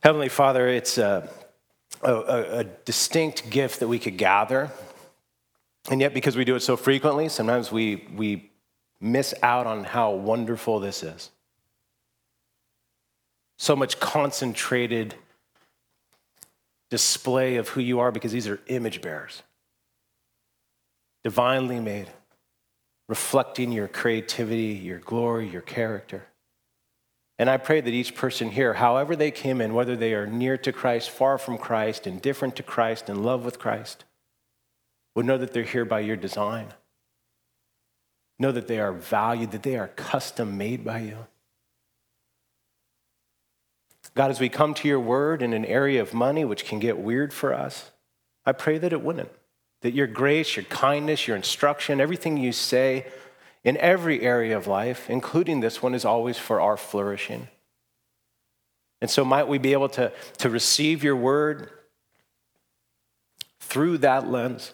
Heavenly Father, it's a, a, a, distinct gift that we could gather. And yet, because we do it so frequently, sometimes we, we miss out on how wonderful this is. So much concentrated display of who you are because these are image bearers, divinely made, reflecting your creativity, your glory, your character. And I pray that each person here, however they came in, whether they are near to Christ, far from Christ, indifferent to Christ, in love with Christ, would know that they're here by your design. Know that they are valued, that they are custom made by you. God, as we come to your word in an area of money which can get weird for us, I pray that it wouldn't. That your grace, your kindness, your instruction, everything you say in every area of life, including this one, is always for our flourishing. And so, might we be able to, to receive your word through that lens?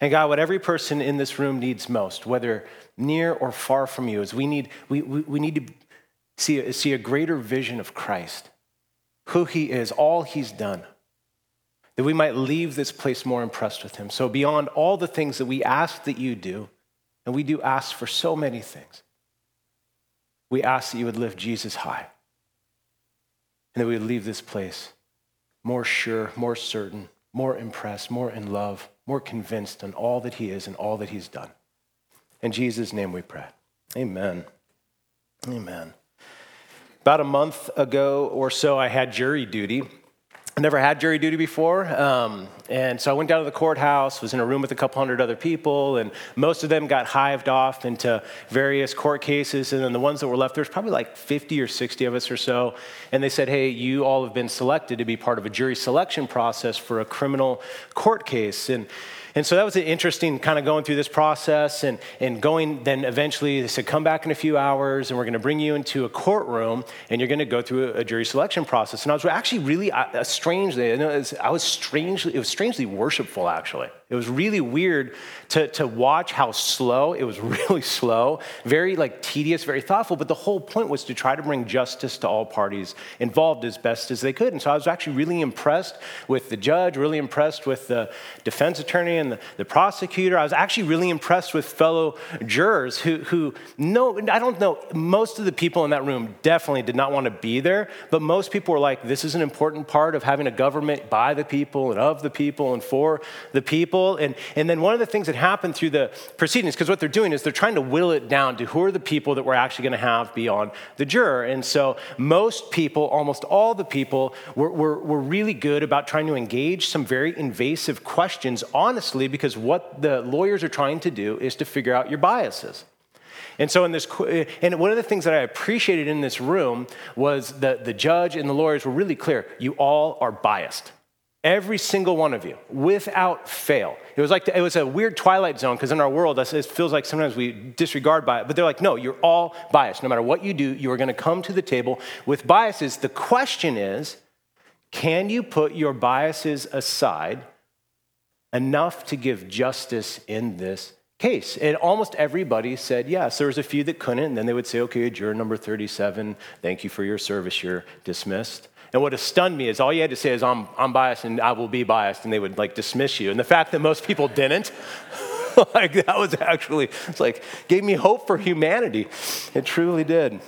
And God, what every person in this room needs most, whether near or far from you, is we need, we, we, we need to see, see a greater vision of Christ, who he is, all he's done, that we might leave this place more impressed with him. So, beyond all the things that we ask that you do, and we do ask for so many things. We ask that you would lift Jesus high and that we would leave this place more sure, more certain, more impressed, more in love, more convinced on all that he is and all that he's done. In Jesus' name we pray. Amen. Amen. About a month ago or so, I had jury duty never had jury duty before. Um, and so I went down to the courthouse, was in a room with a couple hundred other people, and most of them got hived off into various court cases. And then the ones that were left, there's probably like 50 or 60 of us or so. And they said, hey, you all have been selected to be part of a jury selection process for a criminal court case. And and so that was an interesting kind of going through this process and, and going, then eventually they said, come back in a few hours and we're going to bring you into a courtroom and you're going to go through a, a jury selection process. And I was actually really, uh, strangely, I was strangely, it was strangely worshipful actually. It was really weird to, to watch how slow, it was really slow, very like tedious, very thoughtful, but the whole point was to try to bring justice to all parties involved as best as they could. And so I was actually really impressed with the judge, really impressed with the defense attorney and the, the prosecutor. I was actually really impressed with fellow jurors who, who no, I don't know, most of the people in that room definitely did not want to be there, but most people were like, this is an important part of having a government by the people and of the people and for the people people. And, and then one of the things that happened through the proceedings, because what they're doing is they're trying to will it down to who are the people that we're actually going to have be on the juror. And so most people, almost all the people, were, were, were really good about trying to engage some very invasive questions, honestly, because what the lawyers are trying to do is to figure out your biases. And so, in this, and one of the things that I appreciated in this room was that the judge and the lawyers were really clear. You all are biased. Every single one of you, without fail. It was like, it was a weird twilight zone because in our world, it feels like sometimes we disregard bias, but they're like, no, you're all biased. No matter what you do, you are going to come to the table with biases. The question is, can you put your biases aside enough to give justice in this case? And almost everybody said yes. There was a few that couldn't, and then they would say, okay, juror number 37, thank you for your service, you're dismissed. And what has stunned me is all you had to say is, I'm, I'm biased and I will be biased, and they would like dismiss you. And the fact that most people didn't, like that was actually, it's like, gave me hope for humanity. It truly did.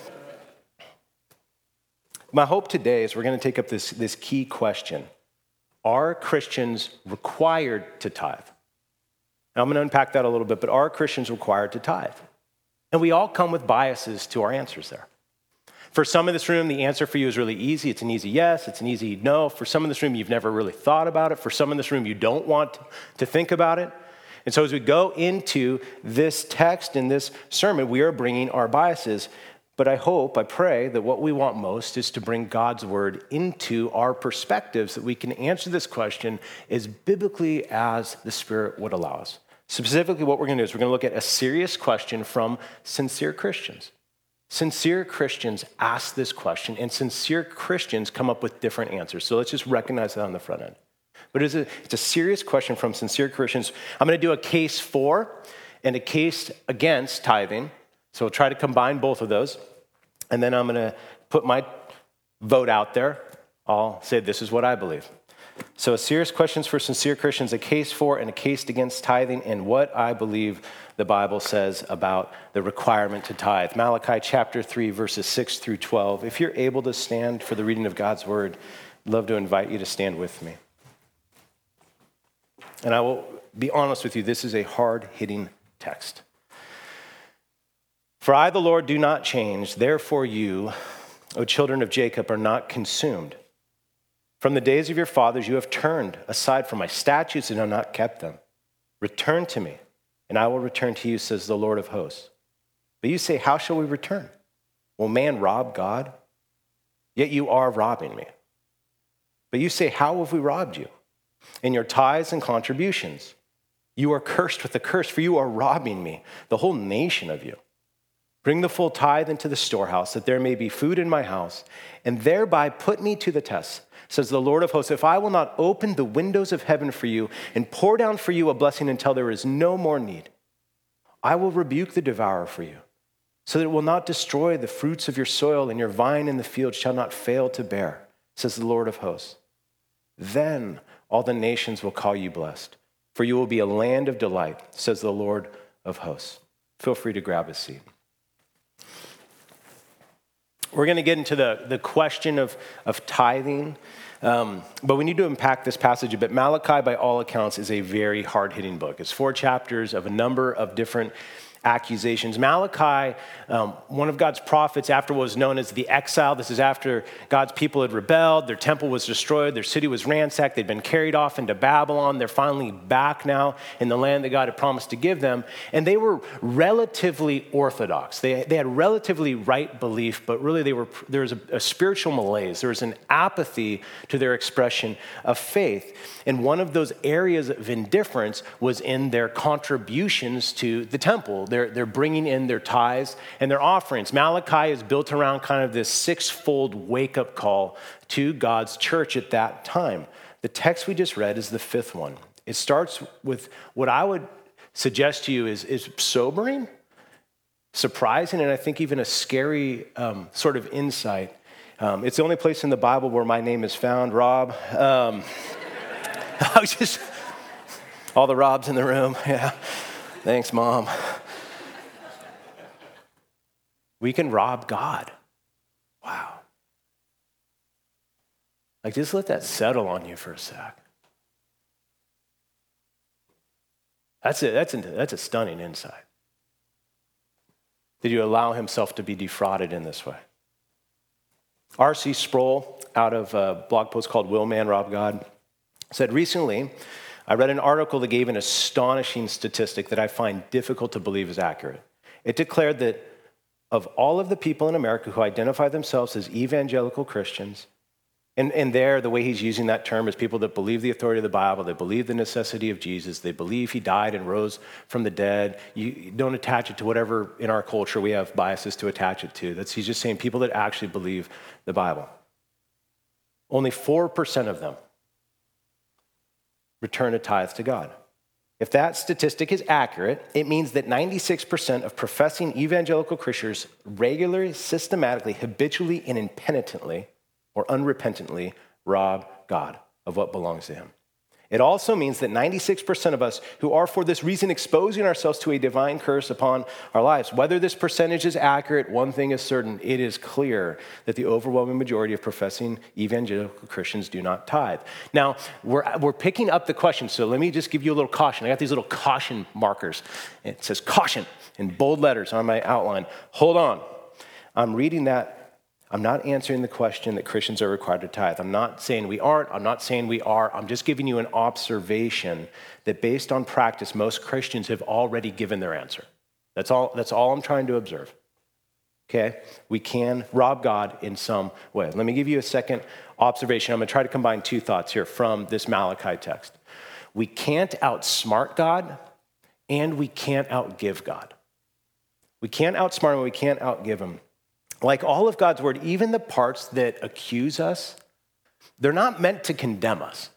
My hope today is we're going to take up this, this key question Are Christians required to tithe? Now, I'm going to unpack that a little bit, but are Christians required to tithe? And we all come with biases to our answers there. For some in this room, the answer for you is really easy. It's an easy yes, it's an easy no. For some in this room, you've never really thought about it. For some in this room, you don't want to think about it. And so, as we go into this text in this sermon, we are bringing our biases. But I hope, I pray that what we want most is to bring God's word into our perspectives that we can answer this question as biblically as the Spirit would allow us. Specifically, what we're going to do is we're going to look at a serious question from sincere Christians. Sincere Christians ask this question, and sincere Christians come up with different answers. So let's just recognize that on the front end. But it's a, it's a serious question from sincere Christians. I'm going to do a case for and a case against tithing. So we'll try to combine both of those. And then I'm going to put my vote out there. I'll say this is what I believe. So, a serious questions for sincere Christians, a case for and a case against tithing, and what I believe the Bible says about the requirement to tithe. Malachi chapter 3, verses 6 through 12. If you're able to stand for the reading of God's word, I'd love to invite you to stand with me. And I will be honest with you, this is a hard hitting text. For I, the Lord, do not change, therefore, you, O children of Jacob, are not consumed. From the days of your fathers, you have turned aside from my statutes and have not kept them. Return to me and I will return to you, says the Lord of hosts. But you say, How shall we return? Will man rob God? Yet you are robbing me. But you say, How have we robbed you? In your tithes and contributions. You are cursed with a curse, for you are robbing me, the whole nation of you. Bring the full tithe into the storehouse, that there may be food in my house, and thereby put me to the test says the Lord of hosts, if I will not open the windows of heaven for you and pour down for you a blessing until there is no more need, I will rebuke the devourer for you, so that it will not destroy the fruits of your soil, and your vine in the field shall not fail to bear, says the Lord of hosts. Then all the nations will call you blessed, for you will be a land of delight, says the Lord of hosts. Feel free to grab a seat. We're going to get into the, the question of, of tithing, um, but we need to unpack this passage a bit. Malachi, by all accounts, is a very hard hitting book. It's four chapters of a number of different accusations. Malachi, um, one of God's prophets, after what was known as the exile, this is after God's people had rebelled, their temple was destroyed, their city was ransacked, they'd been carried off into Babylon. They're finally back now in the land that God had promised to give them. And they were relatively orthodox. They, they had relatively right belief, but really they were, there was a, a spiritual malaise. There was an apathy to their expression of faith. And one of those areas of indifference was in their contributions to the temple they're, they're bringing in their tithes and their offerings. Malachi is built around kind of this six-fold wake-up call to God's church at that time. The text we just read is the fifth one. It starts with what I would suggest to you is, is sobering, surprising, and I think even a scary um, sort of insight. Um, it's the only place in the Bible where my name is found, Rob. Um, I was just, all the Robs in the room. Yeah. Thanks, Mom. We can rob God. Wow. Like, just let that settle on you for a sec. That's a, that's a, that's a stunning insight. Did you allow himself to be defrauded in this way? R.C. Sproul, out of a blog post called Will Man Rob God, said recently, I read an article that gave an astonishing statistic that I find difficult to believe is accurate. It declared that of all of the people in America who identify themselves as evangelical Christians, and, and there, the way he's using that term is people that believe the authority of the Bible, they believe the necessity of Jesus, they believe he died and rose from the dead. You don't attach it to whatever in our culture we have biases to attach it to. That's, he's just saying people that actually believe the Bible. Only 4% of them return a tithe to God. If that statistic is accurate, it means that 96% of professing evangelical Christians regularly, systematically, habitually, and impenitently or unrepentantly rob God of what belongs to him. It also means that 96% of us who are for this reason exposing ourselves to a divine curse upon our lives, whether this percentage is accurate, one thing is certain it is clear that the overwhelming majority of professing evangelical Christians do not tithe. Now, we're, we're picking up the question, so let me just give you a little caution. I got these little caution markers. It says caution in bold letters on my outline. Hold on. I'm reading that I'm not answering the question that Christians are required to tithe. I'm not saying we aren't. I'm not saying we are. I'm just giving you an observation that based on practice, most Christians have already given their answer. That's all, that's all I'm trying to observe. Okay? We can rob God in some way. Let me give you a second observation. I'm going to try to combine two thoughts here from this Malachi text. We can't outsmart God, and we can't outgive God. We can't outsmart him, we can't outgive him like all of God's word, even the parts that accuse us, they're not meant to condemn us.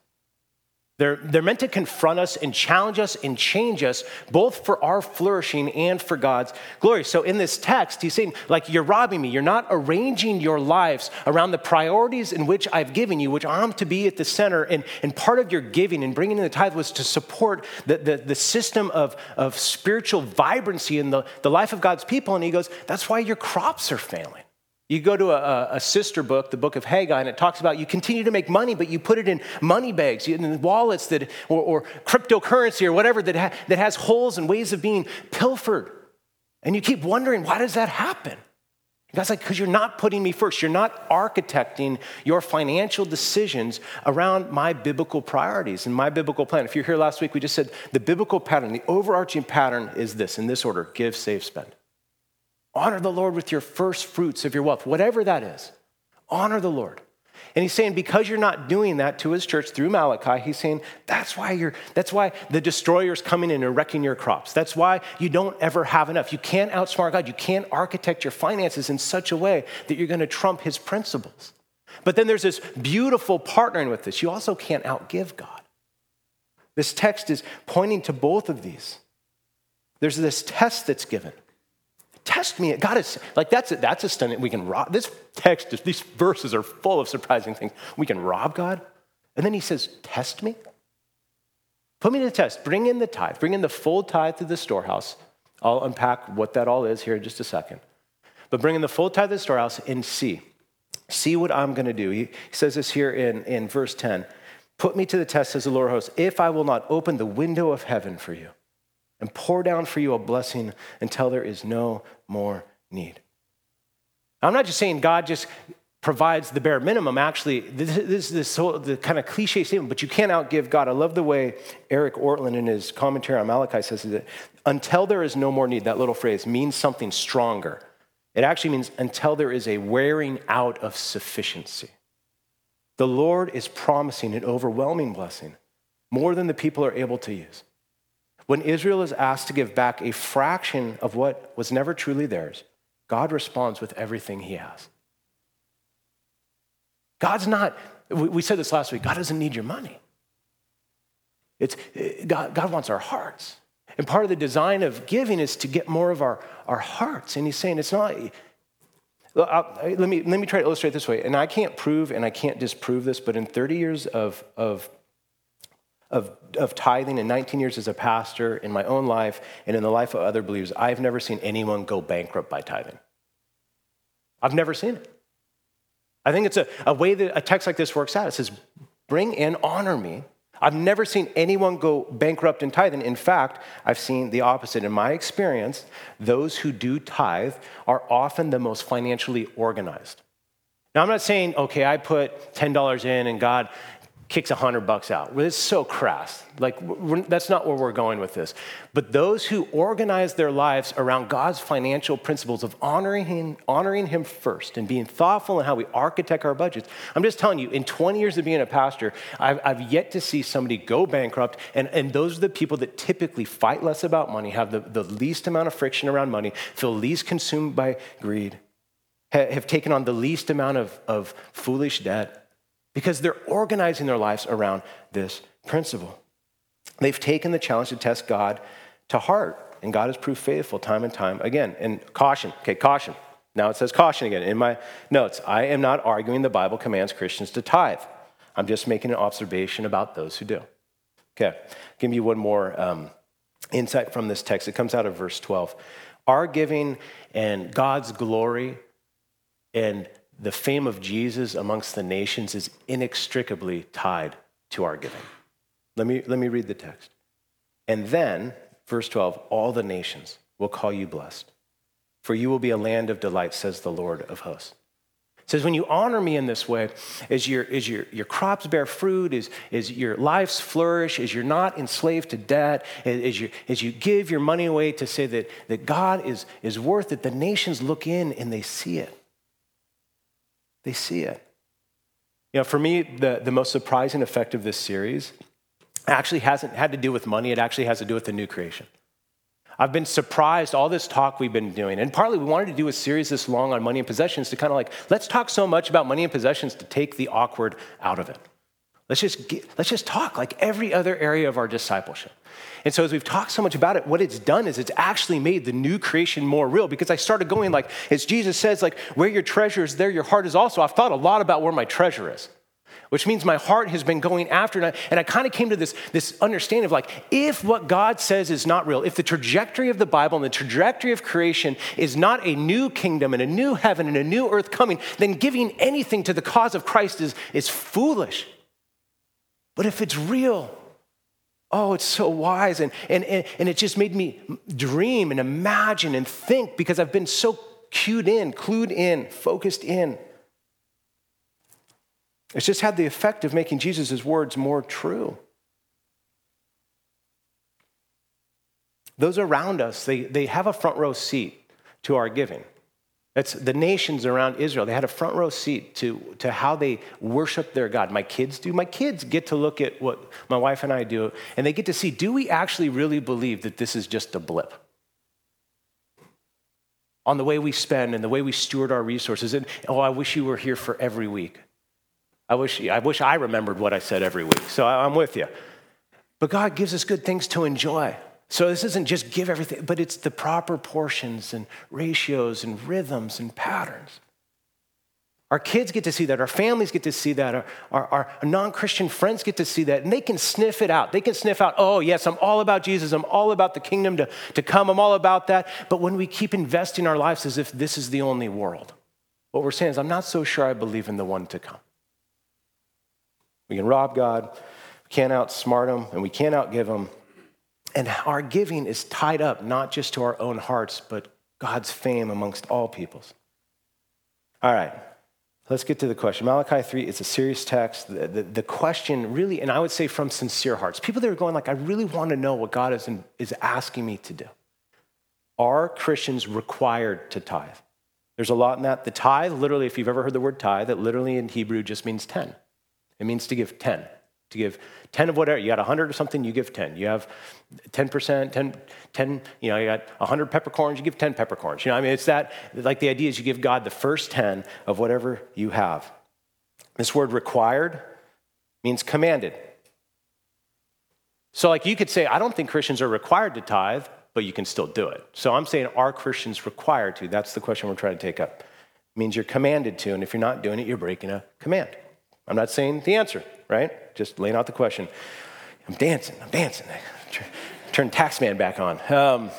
They're, they're meant to confront us and challenge us and change us, both for our flourishing and for God's glory. So, in this text, he's saying, like, you're robbing me. You're not arranging your lives around the priorities in which I've given you, which I'm to be at the center. And, and part of your giving and bringing in the tithe was to support the, the, the system of, of spiritual vibrancy in the, the life of God's people. And he goes, that's why your crops are failing. You go to a, a, sister book, the book of Haggai, and it talks about you continue to make money, but you put it in money bags, in wallets that, or, or cryptocurrency or whatever that, ha, that has holes and ways of being pilfered. And you keep wondering, why does that happen? God's like, because you're not putting me first. You're not architecting your financial decisions around my biblical priorities and my biblical plan. If you're here last week, we just said the biblical pattern, the overarching pattern is this in this order give, save, spend. Honor the Lord with your first fruits of your wealth, whatever that is. Honor the Lord. And he's saying, because you're not doing that to his church through Malachi, he's saying that's why you're that's why the destroyer's coming in and wrecking your crops. That's why you don't ever have enough. You can't outsmart God. You can't architect your finances in such a way that you're going to trump his principles. But then there's this beautiful partnering with this. You also can't outgive God. This text is pointing to both of these. There's this test that's given. Me. God is like that's a, that's a stunning. We can rob this text. These verses are full of surprising things. We can rob God, and then He says, "Test me." Put me to the test. Bring in the tithe. Bring in the full tithe to the storehouse. I'll unpack what that all is here in just a second. But bring in the full tithe to the storehouse and see. See what I'm going to do. He says this here in, in verse 10. Put me to the test, says the Lord host, if I will not open the window of heaven for you and pour down for you a blessing until there is no more need. I'm not just saying God just provides the bare minimum. Actually, this, is this whole, the kind of cliche statement, but you can't outgive God. I love the way Eric Ortlund in his commentary on Malachi says that until there is no more need, that little phrase means something stronger. It actually means until there is a wearing out of sufficiency. The Lord is promising an overwhelming blessing, more than the people are able to use. When Israel is asked to give back a fraction of what was never truly theirs, God responds with everything he has. God's not, we said this last week, God doesn't need your money. It's, God, God wants our hearts. And part of the design of giving is to get more of our, our hearts. And he's saying it's not, let, me, let me try to illustrate this way. And I can't prove and I can't disprove this, but in 30 years of, of of, of tithing in 19 years as a pastor in my own life and in the life of other believers, I've never seen anyone go bankrupt by tithing. I've never seen it. I think it's a, a way that a text like this works out. It says, bring and honor me. I've never seen anyone go bankrupt in tithing. In fact, I've seen the opposite. In my experience, those who do tithe are often the most financially organized. Now, I'm not saying, okay, I put $10 in and God kicks a hundred bucks out. It's so crass. Like, that's not where we're going with this. But those who organize their lives around God's financial principles of honoring him, honoring him first and being thoughtful in how we architect our budgets. I'm just telling you, in 20 years of being a pastor, I've, I've yet to see somebody go bankrupt. And, and those are the people that typically fight less about money, have the, the least amount of friction around money, feel least consumed by greed, have taken on the least amount of, of foolish debt because they're organizing their lives around this principle. They've taken the challenge to test God to heart, and God has proved faithful time and time again. And caution, okay, caution. Now it says caution again in my notes. I am not arguing the Bible commands Christians to tithe. I'm just making an observation about those who do. Okay, give you one more um, insight from this text. It comes out of verse 12. Our giving and God's glory and the fame of Jesus amongst the nations is inextricably tied to our giving. Let me, let me read the text. And then, verse 12, all the nations will call you blessed, for you will be a land of delight, says the Lord of hosts. It says, when you honor me in this way, as your, as your, your crops bear fruit, as, as your lives flourish, as you're not enslaved to debt, as you, as you give your money away to say that, that God is, is worth it, the nations look in and they see it. They see it. You know, for me, the, the most surprising effect of this series actually hasn't had to do with money, it actually has to do with the new creation. I've been surprised, all this talk we've been doing, and partly we wanted to do a series this long on money and possessions to kind of like, let's talk so much about money and possessions to take the awkward out of it. Let's just, get, let's just talk like every other area of our discipleship. And so, as we've talked so much about it, what it's done is it's actually made the new creation more real because I started going like, as Jesus says, like, where your treasure is, there your heart is also. I've thought a lot about where my treasure is which means my heart has been going after. And I, and I kind of came to this, this understanding of like, if what God says is not real, if the trajectory of the Bible and the trajectory of creation is not a new kingdom and a new heaven and a new earth coming, then giving anything to the cause of Christ is, is foolish. But if it's real, oh, it's so wise. And, and, and, and it just made me dream and imagine and think because I've been so cued in, clued in, focused in. It's just had the effect of making Jesus' words more true. Those around us, they, they have a front row seat to our giving. It's the nations around Israel. They had a front row seat to, to how they worship their God. My kids do. My kids get to look at what my wife and I do, and they get to see do we actually really believe that this is just a blip? On the way we spend and the way we steward our resources. And oh, I wish you were here for every week. I wish, I wish I remembered what I said every week. So I'm with you. But God gives us good things to enjoy. So this isn't just give everything, but it's the proper portions and ratios and rhythms and patterns. Our kids get to see that. Our families get to see that. Our, our, our non Christian friends get to see that. And they can sniff it out. They can sniff out, oh, yes, I'm all about Jesus. I'm all about the kingdom to, to come. I'm all about that. But when we keep investing our lives as if this is the only world, what we're saying is, I'm not so sure I believe in the one to come. We can rob God, we can't outsmart him, and we can't outgive him. And our giving is tied up not just to our own hearts, but God's fame amongst all peoples. All right, let's get to the question. Malachi 3 is a serious text. The, the, the, question really, and I would say from sincere hearts, people that are going like, I really want to know what God is, in, is asking me to do. Are Christians required to tithe? There's a lot in that. The tithe, literally, if you've ever heard the word tithe, that literally in Hebrew just means 10. It means to give 10. To give 10 of whatever. You got 100 or something, you give 10. You have 10%, 10, 10 you know, you got 100 peppercorns, you give 10 peppercorns. You know, I mean, it's that, like the idea is you give God the first 10 of whatever you have. This word required means commanded. So, like, you could say, I don't think Christians are required to tithe, but you can still do it. So, I'm saying, are Christians required to? That's the question we're trying to take up. It means you're commanded to, and if you're not doing it, you're breaking a command. I'm not saying the answer, right? Just laying out the question. I'm dancing, I'm dancing. Turn taxman back on. Um,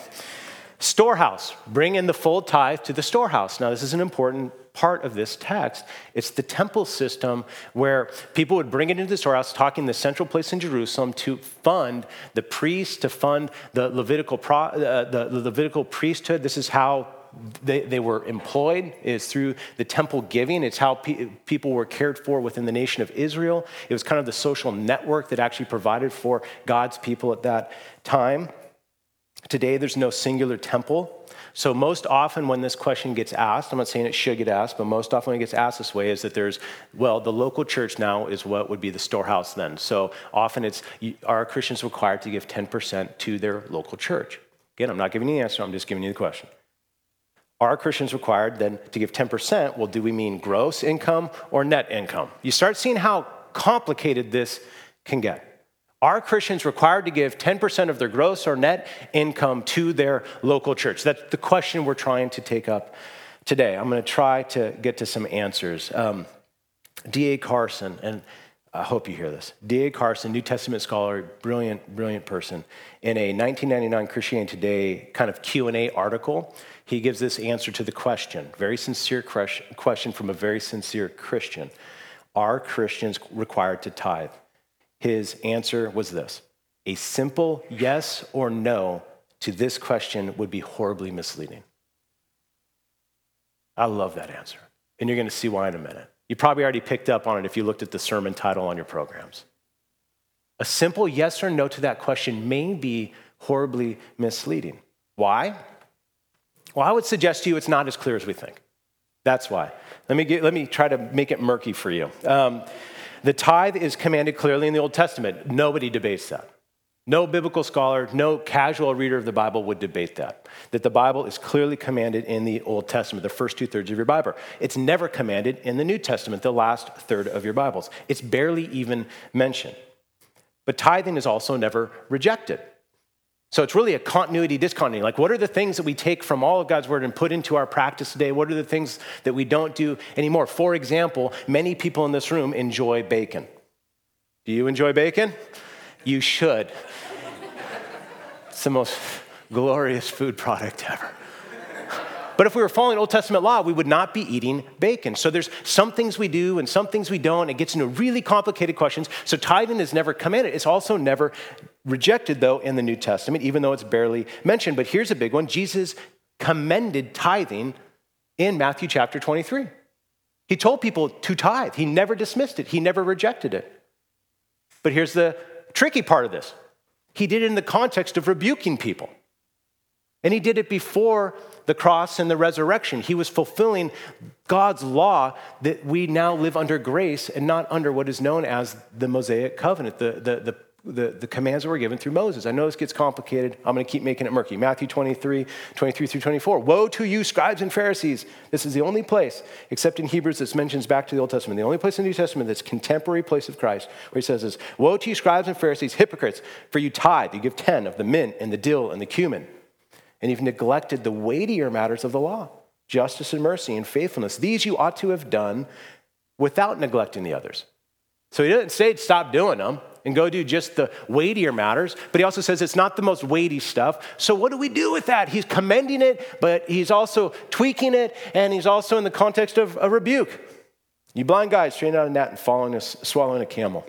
storehouse, bring in the full tithe to the storehouse. Now, this is an important part of this text. It's the temple system where people would bring it into the storehouse, talking the central place in Jerusalem to fund the priests, to fund the Levitical, pro, uh, the Levitical priesthood. This is how they, they were employed is through the temple giving. It's how pe- people were cared for within the nation of Israel. It was kind of the social network that actually provided for God's people at that time. Today, there's no singular temple. So, most often when this question gets asked, I'm not saying it should get asked, but most often when it gets asked this way is that there's, well, the local church now is what would be the storehouse then. So, often it's, are Christians required to give 10% to their local church? Again, I'm not giving you the answer, I'm just giving you the question. Are Christians required then to give 10%? Well, do we mean gross income or net income? You start seeing how complicated this can get. Are Christians required to give 10% of their gross or net income to their local church? That's the question we're trying to take up today. I'm going to try to get to some answers. Um, D.A. Carson, and I hope you hear this. D.A. Carson, New Testament scholar, brilliant, brilliant person. In a 1999 Christianity Today kind of Q&A article, he gives this answer to the question, very sincere question from a very sincere Christian. Are Christians required to tithe? His answer was this a simple yes or no to this question would be horribly misleading. I love that answer. And you're going to see why in a minute. You probably already picked up on it if you looked at the sermon title on your programs. A simple yes or no to that question may be horribly misleading. Why? Well, I would suggest to you it's not as clear as we think. That's why. Let me, get, let me try to make it murky for you. Um, the tithe is commanded clearly in the Old Testament. Nobody debates that. No biblical scholar, no casual reader of the Bible would debate that. That the Bible is clearly commanded in the Old Testament, the first two thirds of your Bible. It's never commanded in the New Testament, the last third of your Bibles. It's barely even mentioned. But tithing is also never rejected. So it's really a continuity discontinuity. Like, what are the things that we take from all of God's word and put into our practice today? What are the things that we don't do anymore? For example, many people in this room enjoy bacon. Do you enjoy bacon? You should. it's the most glorious food product ever. But if we were following Old Testament law, we would not be eating bacon. So there's some things we do and some things we don't. It gets into really complicated questions. So tithing is never commanded. It's also never rejected, though, in the New Testament, even though it's barely mentioned. But here's a big one Jesus commended tithing in Matthew chapter 23. He told people to tithe, he never dismissed it, he never rejected it. But here's the tricky part of this he did it in the context of rebuking people. And he did it before the cross and the resurrection. He was fulfilling God's law that we now live under grace and not under what is known as the Mosaic covenant, the, the, the, the, the commands that were given through Moses. I know this gets complicated. I'm going to keep making it murky. Matthew 23, 23 through 24. Woe to you, scribes and Pharisees. This is the only place, except in Hebrews, this mentions back to the Old Testament, the only place in the New Testament that's contemporary place of Christ, where he says this Woe to you, scribes and Pharisees, hypocrites, for you tithe, you give 10 of the mint and the dill and the cumin and you've neglected the weightier matters of the law justice and mercy and faithfulness. These you ought to have done without neglecting the others. So he didn't say stop doing them and go do just the weightier matters, but he also says it's not the most weighty stuff. So what do we do with that? He's commending it, but he's also tweaking it, and he's also in the context of a rebuke. You blind guys straight out of net and a, swallowing a camel.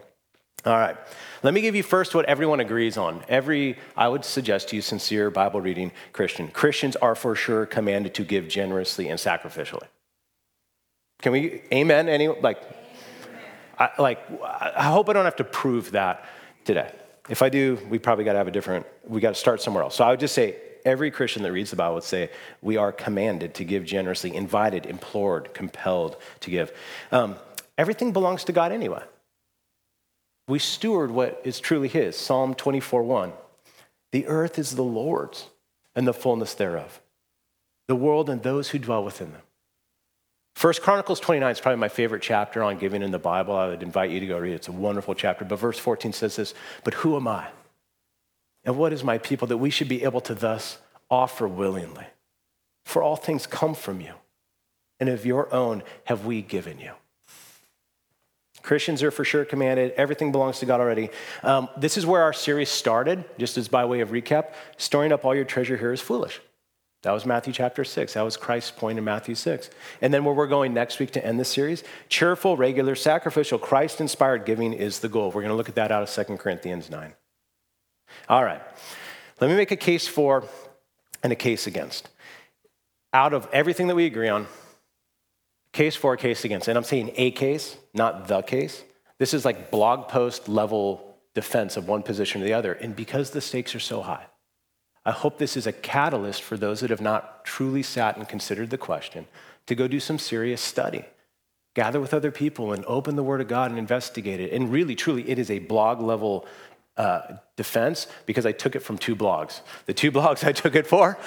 All right. Let me give you first what everyone agrees on. Every, I would suggest to you, sincere Bible reading Christian. Christians are for sure commanded to give generously and sacrificially. Can we, amen? Any, like, I, like, I hope I don't have to prove that today. If I do, we probably got to have a different, we got to start somewhere else. So I would just say, every Christian that reads the Bible would say, we are commanded to give generously, invited, implored, compelled to give. Um, everything belongs to God anyway we steward what is truly His. Psalm 24 1. The earth is the Lord's and the fullness thereof, the world and those who dwell within them. First Chronicles 29 is probably my favorite chapter on giving in the Bible. I would invite you to go read it. It's a wonderful chapter. But verse 14 says this But who am I? And what is my people that we should be able to thus offer willingly? For all things come from you, and of your own have we given you. Christians are for sure commanded. Everything belongs to God already. Um, this is where our series started, just as by way of recap. Storing up all your treasure here is foolish. That was Matthew chapter 6. That was Christ's point in Matthew 6. And then where we're going next week to end this series, cheerful, regular, sacrificial, Christ inspired giving is the goal. We're going to look at that out of 2 Corinthians 9. All right. Let me make a case for and a case against. Out of everything that we agree on, Case for, case against. And I'm saying a case, not the case. This is like blog post level defense of one position or the other. And because the stakes are so high, I hope this is a catalyst for those that have not truly sat and considered the question to go do some serious study. Gather with other people and open the Word of God and investigate it. And really, truly, it is a blog level uh, defense because I took it from two blogs. The two blogs I took it for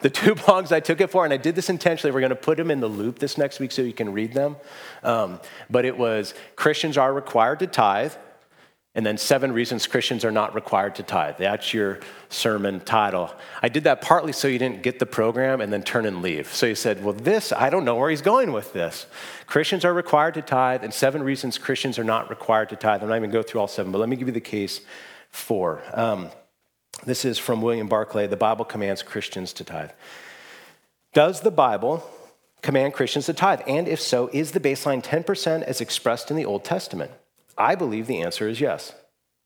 the two blogs I took it for, and I did this intentionally. We're going to put them in the loop this next week so you can read them. Um, but it was Christians are required to tithe, and then seven reasons Christians are not required to tithe. That's your sermon title. I did that partly so you didn't get the program and then turn and leave. So you said, well, this, I don't know where he's going with this. Christians are required to tithe, and seven reasons Christians are not required to tithe. I'm not even go through all seven, but let me give you the case for. Um, this is from William Barclay The Bible commands Christians to tithe. Does the Bible command Christians to tithe? And if so, is the baseline 10% as expressed in the Old Testament? I believe the answer is yes.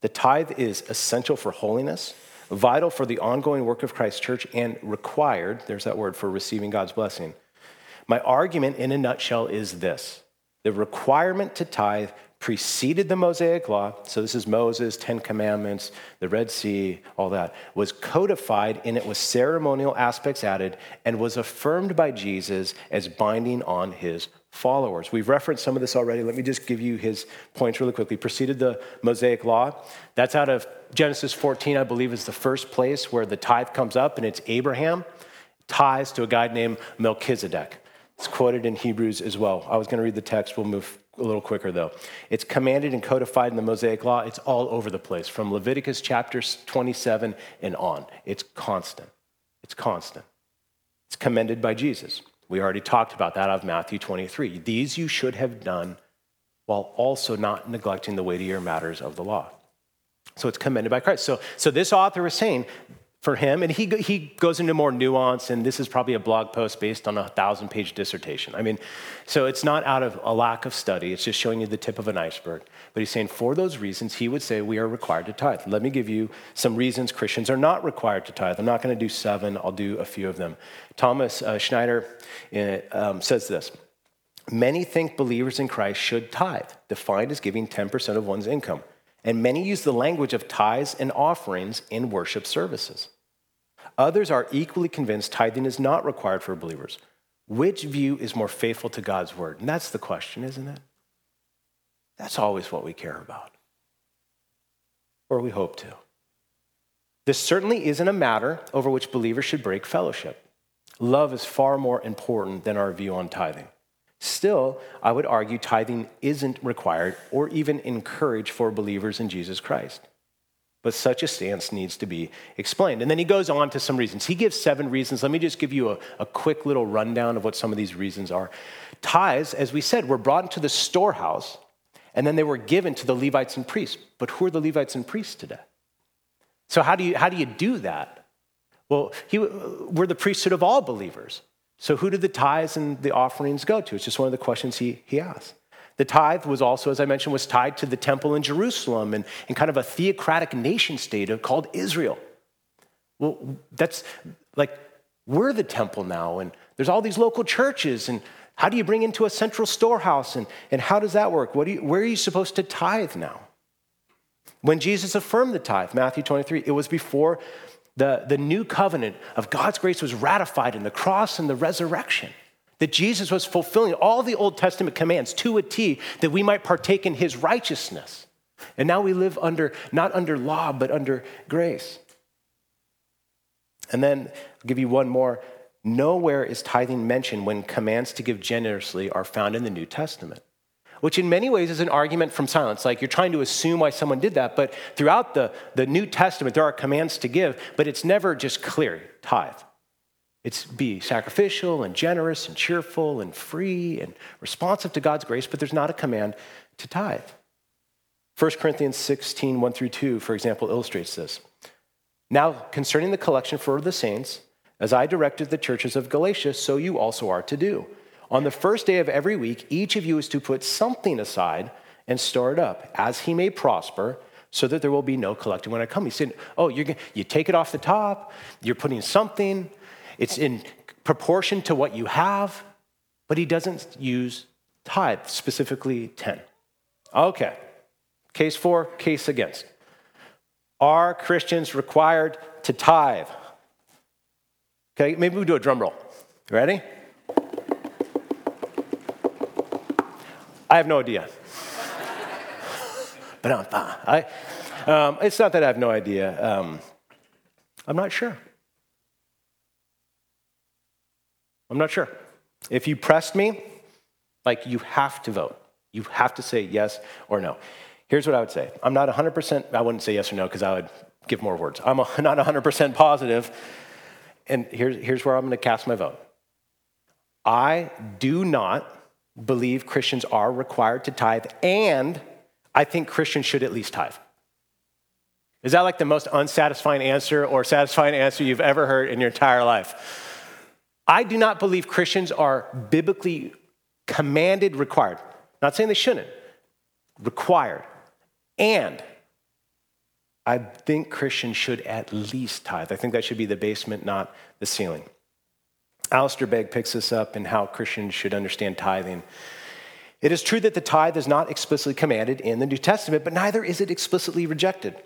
The tithe is essential for holiness, vital for the ongoing work of Christ's church, and required, there's that word, for receiving God's blessing. My argument in a nutshell is this the requirement to tithe preceded the Mosaic Law, so this is Moses, Ten Commandments, the Red Sea, all that, was codified and it was ceremonial aspects added and was affirmed by Jesus as binding on his followers. We've referenced some of this already. Let me just give you his points really quickly. Preceded the Mosaic Law. That's out of Genesis 14, I believe, is the first place where the tithe comes up, and it's Abraham tithes to a guy named Melchizedek. It's quoted in Hebrews as well. I was going to read the text. We'll move a little quicker, though. It's commanded and codified in the Mosaic Law. It's all over the place, from Leviticus chapter 27 and on. It's constant. It's constant. It's commended by Jesus. We already talked about that out of Matthew 23. These you should have done while also not neglecting the weightier matters of the law. So it's commended by Christ. So, so this author is saying for him, and he, he goes into more nuance, and this is probably a blog post based on a thousand page dissertation. I mean, so it's not out of a lack of study, it's just showing you the tip of an iceberg. But he's saying for those reasons, he would say we are required to tithe. Let me give you some reasons Christians are not required to tithe. I'm not going to do seven, I'll do a few of them. Thomas uh, Schreiner uh, um, says this. Many think believers in Christ should tithe, defined as giving 10% of one's income. And many use the language of tithes and offerings in worship services. Others are equally convinced tithing is not required for believers. Which view is more faithful to God's word? And that's the question, isn't it? That's always what we care about, or we hope to. This certainly isn't a matter over which believers should break fellowship. Love is far more important than our view on tithing. Still, I would argue tithing isn't required or even encouraged for believers in Jesus Christ. But such a stance needs to be explained. And then he goes on to some reasons. He gives seven reasons. Let me just give you a, a quick little rundown of what some of these reasons are. Tithes, as we said, were brought into the storehouse and then they were given to the Levites and priests. But who are the Levites and priests today? So, how do you, how do, you do that? Well, he, we're the priesthood of all believers. So, who did the tithes and the offerings go to? It's just one of the questions he, he asked. The tithe was also, as I mentioned, was tied to the temple in Jerusalem and, and kind of a theocratic nation state called Israel. Well, that's like we're the temple now, and there's all these local churches, and how do you bring into a central storehouse, and, and how does that work? What you, where are you supposed to tithe now? When Jesus affirmed the tithe, Matthew 23, it was before the, the new covenant of God's grace was ratified in the cross and the resurrection. That Jesus was fulfilling all the Old Testament commands to a T that we might partake in his righteousness. And now we live under, not under law, but under grace. And then I'll give you one more. Nowhere is tithing mentioned when commands to give generously are found in the New Testament which in many ways is an argument from silence. Like you're trying to assume why someone did that, but throughout the, the New Testament, there are commands to give, but it's never just clear tithe. It's be sacrificial and generous and cheerful and free and responsive to God's grace, but there's not a command to tithe. 1 Corinthians 16, 1 through 2, for example, illustrates this. Now, concerning the collection for the saints, as I directed the churches of Galatia, so you also are to do. On the first day of every week, each of you is to put something aside and store it up, as he may prosper, so that there will be no collecting when I come. He said, Oh, you're, you take it off the top, you're putting something, it's in proportion to what you have, but he doesn't use tithe, specifically 10. Okay, case for, case against. Are Christians required to tithe? Okay, maybe we do a drum roll. Ready? I have no idea. but. I, um, it's not that I have no idea. Um, I'm not sure. I'm not sure. If you pressed me, like you have to vote. You have to say yes or no. Here's what I would say I'm not 100%, I wouldn't say yes or no because I would give more words. I'm not 100% positive. and here's, here's where I'm going to cast my vote. I do not believe Christians are required to tithe, and I think Christians should at least tithe. Is that like the most unsatisfying answer or satisfying answer you've ever heard in your entire life? I do not believe Christians are biblically commanded, required. Not saying they shouldn't, required. And I think Christians should at least tithe. I think that should be the basement, not the ceiling. Alistair Begg picks this up in how Christians should understand tithing. It is true that the tithe is not explicitly commanded in the New Testament, but neither is it explicitly rejected.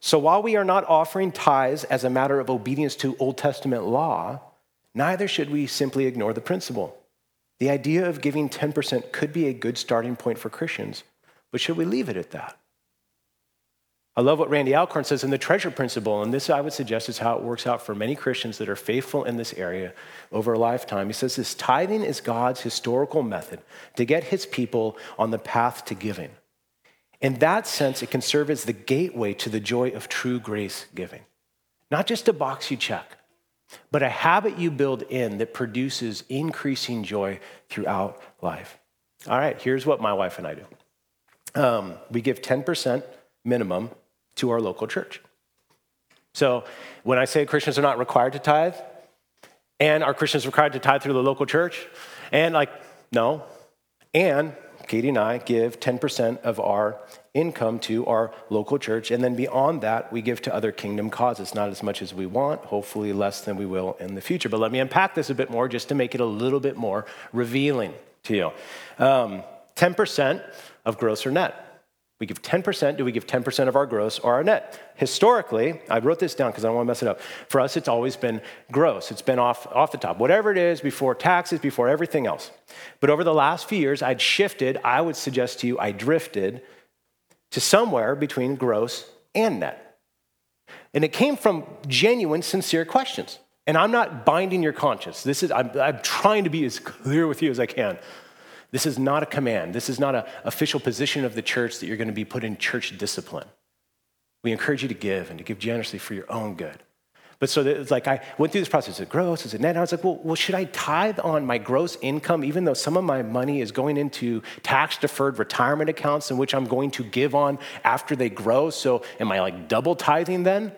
So while we are not offering tithes as a matter of obedience to Old Testament law, neither should we simply ignore the principle. The idea of giving 10% could be a good starting point for Christians, but should we leave it at that? I love what Randy Alcorn says in the treasure principle, and this I would suggest is how it works out for many Christians that are faithful in this area over a lifetime. He says this tithing is God's historical method to get his people on the path to giving. In that sense, it can serve as the gateway to the joy of true grace giving. Not just a box you check, but a habit you build in that produces increasing joy throughout life. All right, here's what my wife and I do um, we give 10% minimum to our local church. So when I say Christians are not required to tithe, and are Christians required to tithe through the local church? And like, no. And Katie and I give 10% of our income to our local church. And then beyond that, we give to other kingdom causes, not as much as we want, hopefully less than we will in the future. But let me unpack this a bit more just to make it a little bit more revealing to you. Um, 10% of gross or net. We give 10%. Do we give 10% of our gross or our net? Historically, I wrote this down because I don't want to mess it up. For us, it's always been gross. It's been off, off the top, whatever it is, before taxes, before everything else. But over the last few years, I'd shifted, I would suggest to you, I drifted to somewhere between gross and net. And it came from genuine, sincere questions. And I'm not binding your conscience. This is, I'm, I'm trying to be as clear with you as I can. This is not a command. This is not an official position of the church that you're going to be put in church discipline. We encourage you to give and to give generously for your own good. But so it's like I went through this process. Is it gross? Is it net? And I was like, well, well, should I tithe on my gross income, even though some of my money is going into tax deferred retirement accounts in which I'm going to give on after they grow? So am I like double tithing then?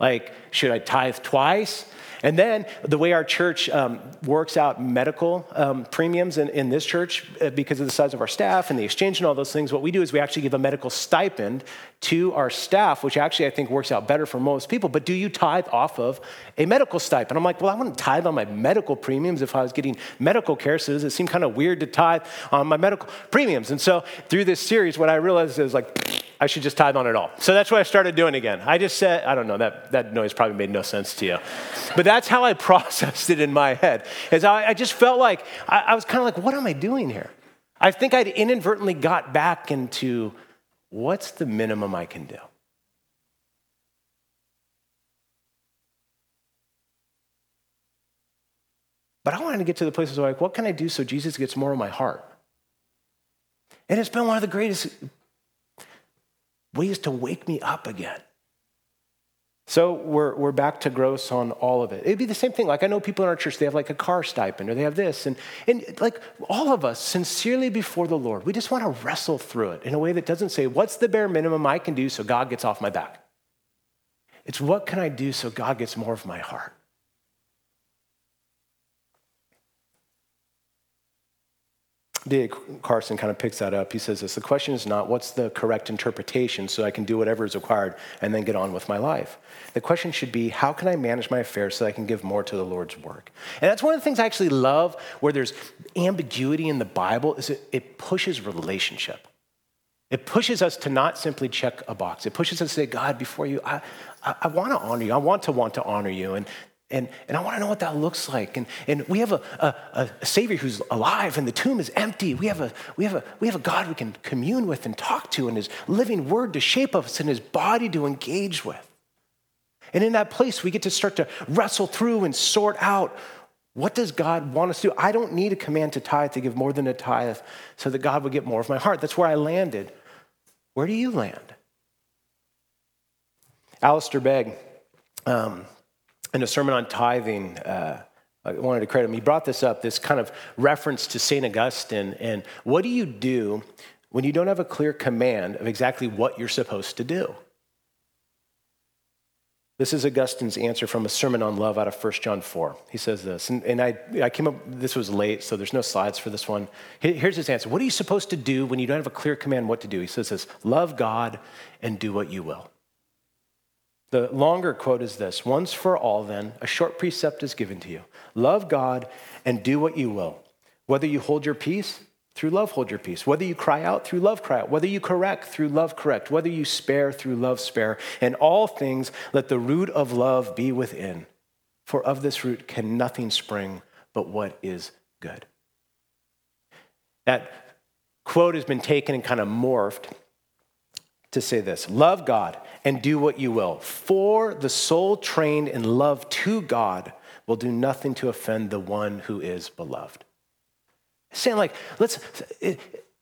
Like, should I tithe twice? And then the way our church um, works out medical um, premiums in, in, this church, uh, because of the size of our staff and the exchange and all those things, what we do is we actually give a medical stipend to our staff, which actually I think works out better for most people. But do you tithe off of a medical stipend? I'm like, well, I wouldn't tithe on my medical premiums if I was getting medical care. So it seem kind of weird to tithe on my medical premiums? And so through this series, what I realized is like, I should just tithe on it all. So that's what I started doing again. I just said, I don't know, that, that noise probably made no sense to you. But that's how I processed it in my head. Is I, I just felt like, I, I was kind of like, what am I doing here? I think I'd inadvertently got back into what's the minimum I can do? But I wanted to get to the places where like, what can I do so Jesus gets more of my heart? And it's been one of the greatest ways to wake me up again. So we're, we're back to gross on all of it. It'd be the same thing. Like I know people in our church, they have like a car stipend or they have this. And, and like all of us, sincerely before the Lord, we just want to wrestle through it in a way that doesn't say, what's the bare minimum I can do so God gets off my back? It's what can I do so God gets more of my heart? D.A. Carson kind of picks that up. He says this The question is not what's the correct interpretation so I can do whatever is required and then get on with my life. The question should be how can I manage my affairs so I can give more to the Lord's work? And that's one of the things I actually love where there's ambiguity in the Bible is it, it pushes relationship. It pushes us to not simply check a box. It pushes us to say, God, before you, I, I, I want to honor you. I want to want to honor you. And and, and I want to know what that looks like. And, and we have a, a, a, Savior who's alive and the tomb is empty. We have, a, we, have a, we have a God we can commune with and talk to and his living word to shape us and his body to engage with. And in that place, we get to start to wrestle through and sort out what does God want us to do? I don't need a command to tithe to give more than a tithe so that God would get more of my heart. That's where I landed. Where do you land? Alistair Begg, um, in a sermon on tithing, uh, I wanted to credit him. He brought this up, this kind of reference to St. Augustine. And what do you do when you don't have a clear command of exactly what you're supposed to do? This is Augustine's answer from a sermon on love out of 1 John 4. He says this, and, and I, I came up, this was late, so there's no slides for this one. Here's his answer What are you supposed to do when you don't have a clear command what to do? He says this love God and do what you will. The longer quote is this Once for all, then, a short precept is given to you love God and do what you will. Whether you hold your peace, through love hold your peace. Whether you cry out, through love cry out. Whether you correct, through love correct. Whether you spare, through love spare. In all things, let the root of love be within. For of this root can nothing spring but what is good. That quote has been taken and kind of morphed to say this Love God and do what you will, for the soul trained in love to God will do nothing to offend the one who is beloved. Saying, like, let's,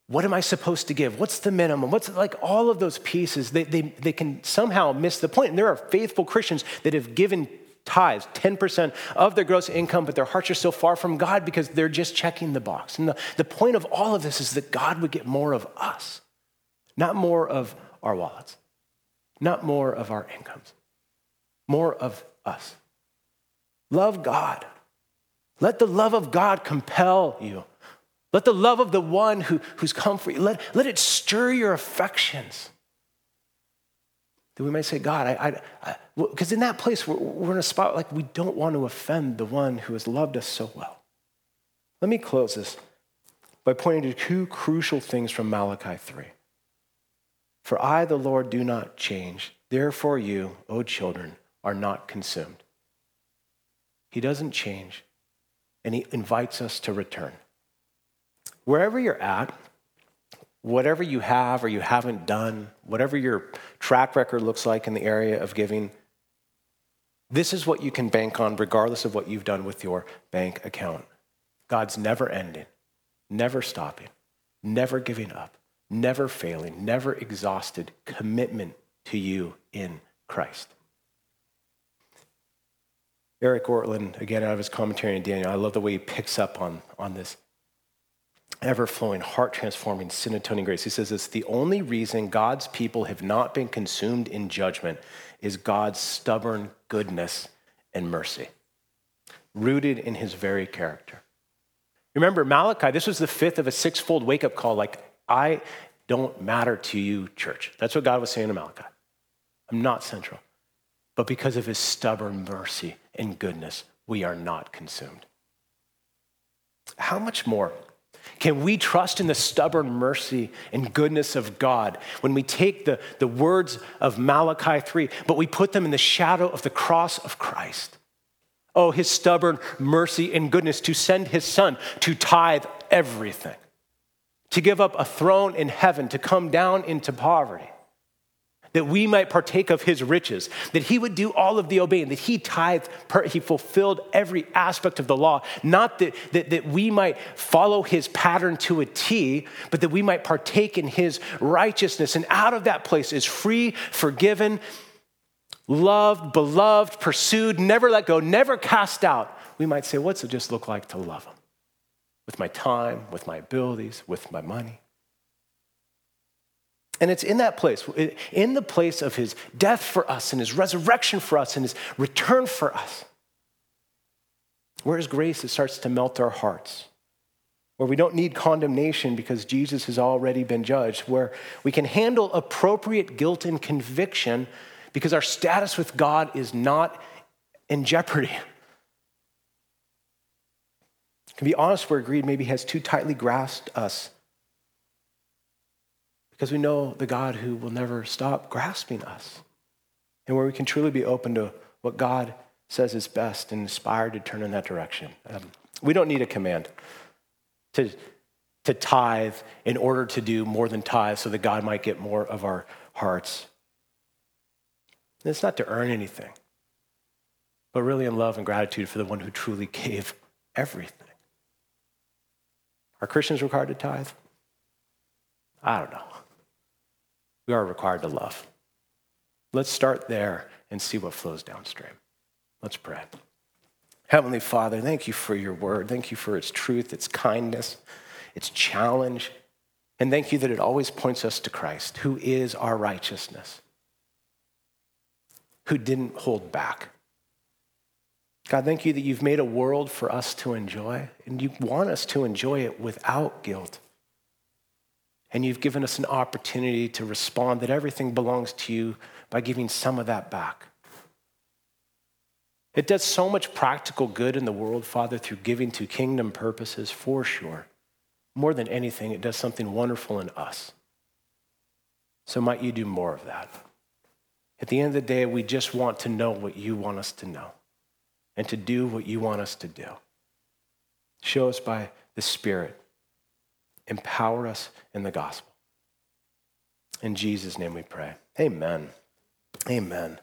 what am I supposed to give? What's the minimum? What's like all of those pieces? They, they, they can somehow miss the point. And there are faithful Christians that have given tithes, 10% of their gross income, but their hearts are so far from God because they're just checking the box. And the, the point of all of this is that God would get more of us, not more of our wallets, not more of our incomes, more of us. Love God. Let the love of God compel you. Let the love of the one who, who's come for you, let, let it stir your affections. That we might say, God, I, because in that place, we're, we're in a spot like we don't want to offend the one who has loved us so well. Let me close this by pointing to two crucial things from Malachi 3. For I, the Lord, do not change. Therefore, you, O children, are not consumed. He doesn't change, and He invites us to return. Wherever you're at, whatever you have or you haven't done, whatever your track record looks like in the area of giving, this is what you can bank on regardless of what you've done with your bank account. God's never ending, never stopping, never giving up, never failing, never exhausted commitment to you in Christ. Eric Ortlund, again, out of his commentary on Daniel, I love the way he picks up on, on this ever flowing, heart transforming, sin atoning grace. He says it's the only reason God's people have not been consumed in judgment is God's stubborn goodness and mercy, rooted in his very character. Remember, Malachi, this was the fifth of a sixfold wake up call like, I don't matter to you, church. That's what God was saying to Malachi. I'm not central. But because of his stubborn mercy and goodness, we are not consumed. How much more can we trust in the stubborn mercy and goodness of God when we take the, the words of Malachi 3, but we put them in the shadow of the cross of Christ? Oh, his stubborn mercy and goodness to send his son to tithe everything, to give up a throne in heaven, to come down into poverty that we might partake of his riches, that he would do all of the obeying, that he tithed, he fulfilled every aspect of the law, not that, that, that we might follow his pattern to a T, but that we might partake in his righteousness. And out of that place is free, forgiven, loved, beloved, pursued, never let go, never cast out. We might say, what's it just look like to love him? With my time, with my abilities, with my money. And it's in that place, in the place of his death for us and his resurrection for us and his return for us, where his grace it starts to melt our hearts, where we don't need condemnation because Jesus has already been judged, where we can handle appropriate guilt and conviction because our status with God is not in jeopardy. Can be honest where greed maybe has too tightly grasped us because we know the God who will never stop grasping us and where we can truly be open to what God says is best and inspired to turn in that direction. Um, we don't need a command to, to tithe in order to do more than tithe so that God might get more of our hearts. And it's not to earn anything, but really in love and gratitude for the one who truly gave everything. Are Christians required to tithe? I don't know we are required to love. Let's start there and see what flows downstream. Let's pray. Heavenly Father, thank you for your word. Thank you for its truth, its kindness, its challenge. And thank you that it always points us to Christ, who is our righteousness, who didn't hold back. God, thank you that you've made a world for us to enjoy, and you want us to enjoy it without guilt and you've given us an opportunity to respond that everything belongs to you by giving some of that back. It does so much practical good in the world, Father, through giving to kingdom purposes, for sure. More than anything, it does something wonderful in us. So might you do more of that. At the end of the day, we just want to know what you want us to know and to do what you want us to do. Show us by the Spirit. Empower us in the gospel. In Jesus' name we pray. Amen. Amen.